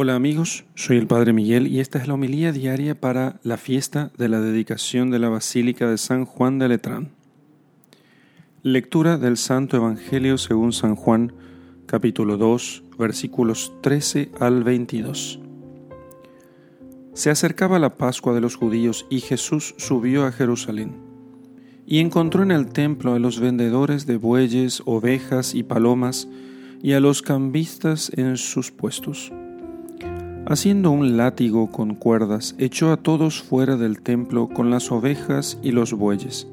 Hola amigos, soy el Padre Miguel y esta es la homilía diaria para la fiesta de la dedicación de la Basílica de San Juan de Letrán. Lectura del Santo Evangelio según San Juan, capítulo 2, versículos 13 al 22. Se acercaba la Pascua de los judíos y Jesús subió a Jerusalén y encontró en el templo a los vendedores de bueyes, ovejas y palomas y a los cambistas en sus puestos Haciendo un látigo con cuerdas, echó a todos fuera del templo con las ovejas y los bueyes.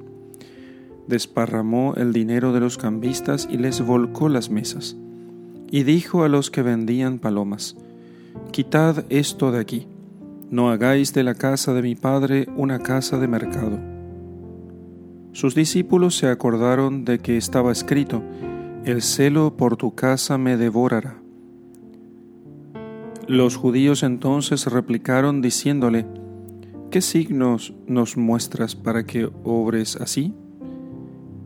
Desparramó el dinero de los cambistas y les volcó las mesas. Y dijo a los que vendían palomas, Quitad esto de aquí, no hagáis de la casa de mi padre una casa de mercado. Sus discípulos se acordaron de que estaba escrito, El celo por tu casa me devorará. Los judíos entonces replicaron diciéndole, ¿qué signos nos muestras para que obres así?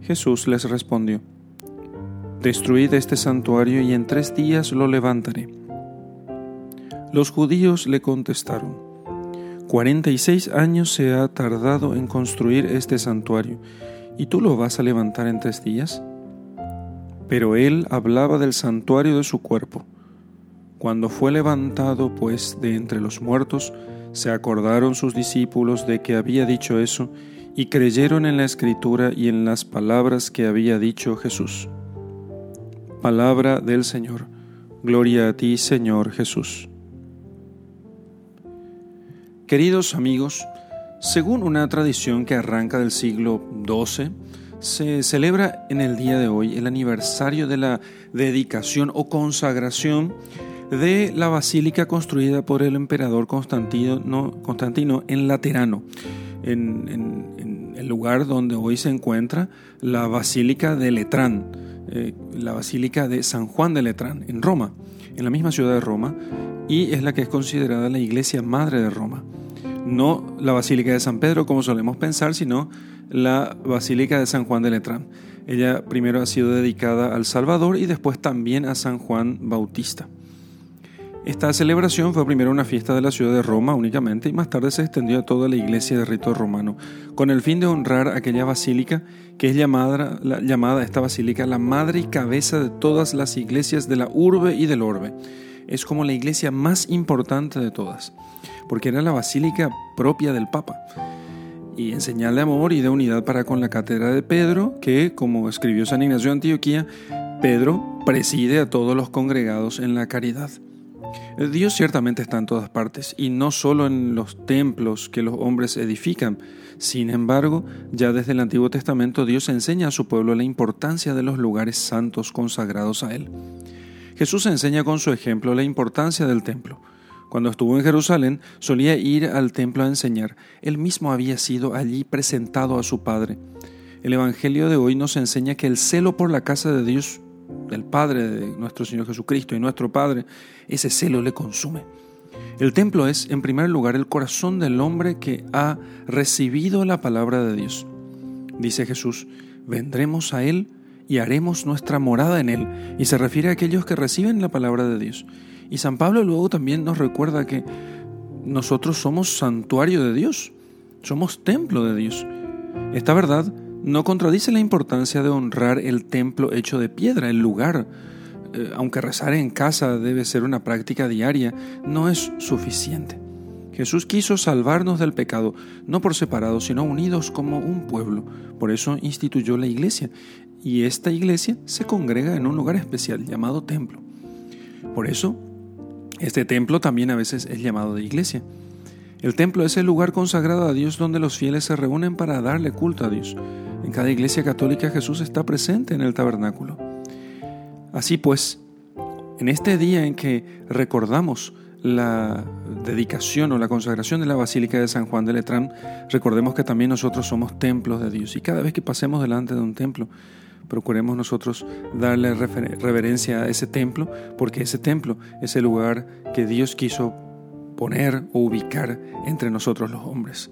Jesús les respondió, Destruid este santuario y en tres días lo levantaré. Los judíos le contestaron, Cuarenta y seis años se ha tardado en construir este santuario, ¿y tú lo vas a levantar en tres días? Pero él hablaba del santuario de su cuerpo. Cuando fue levantado pues de entre los muertos, se acordaron sus discípulos de que había dicho eso y creyeron en la escritura y en las palabras que había dicho Jesús. Palabra del Señor. Gloria a ti, Señor Jesús. Queridos amigos, según una tradición que arranca del siglo XII, se celebra en el día de hoy el aniversario de la dedicación o consagración de la basílica construida por el emperador Constantino, en Laterano, en, el lugar donde hoy se encuentra la basílica de Letrán, eh, la basílica de San Juan de Letrán, en Roma, en la misma ciudad de Roma, y es la que es considerada la iglesia madre de Roma. No la basílica de San Pedro como solemos pensar, sino la basílica de San Juan de Letrán. Ella primero ha sido dedicada al Salvador y después también a San Juan Bautista. Esta celebración fue primero una fiesta de la ciudad de Roma únicamente y más tarde se extendió a toda la iglesia de rito romano, con el fin de honrar aquella basílica que es llamada, llamada esta basílica la madre y cabeza de todas las iglesias de la urbe y del orbe. Es como la iglesia más importante de todas, porque era la basílica propia del Papa. Y en señal de amor y de unidad para con la cátedra de Pedro, que, como escribió San Ignacio de Antioquía, Pedro preside a todos los congregados en la caridad. Dios ciertamente está en todas partes y no solo en los templos que los hombres edifican. Sin embargo, ya desde el Antiguo Testamento Dios enseña a su pueblo la importancia de los lugares santos consagrados a Él. Jesús enseña con su ejemplo la importancia del templo. Cuando estuvo en Jerusalén solía ir al templo a enseñar. Él mismo había sido allí presentado a su Padre. El Evangelio de hoy nos enseña que el celo por la casa de Dios del Padre de nuestro Señor Jesucristo y nuestro Padre, ese celo le consume. El templo es, en primer lugar, el corazón del hombre que ha recibido la palabra de Dios. Dice Jesús, vendremos a Él y haremos nuestra morada en Él. Y se refiere a aquellos que reciben la palabra de Dios. Y San Pablo luego también nos recuerda que nosotros somos santuario de Dios, somos templo de Dios. Esta verdad no contradice la importancia de honrar el templo hecho de piedra, el lugar. Eh, aunque rezar en casa debe ser una práctica diaria, no es suficiente. Jesús quiso salvarnos del pecado, no por separado, sino unidos como un pueblo. Por eso instituyó la iglesia, y esta iglesia se congrega en un lugar especial llamado templo. Por eso, este templo también a veces es llamado de iglesia. El templo es el lugar consagrado a Dios donde los fieles se reúnen para darle culto a Dios. En cada iglesia católica Jesús está presente en el tabernáculo. Así pues, en este día en que recordamos la dedicación o la consagración de la Basílica de San Juan de Letrán, recordemos que también nosotros somos templos de Dios y cada vez que pasemos delante de un templo, procuremos nosotros darle reverencia a ese templo, porque ese templo es el lugar que Dios quiso poner o ubicar entre nosotros los hombres.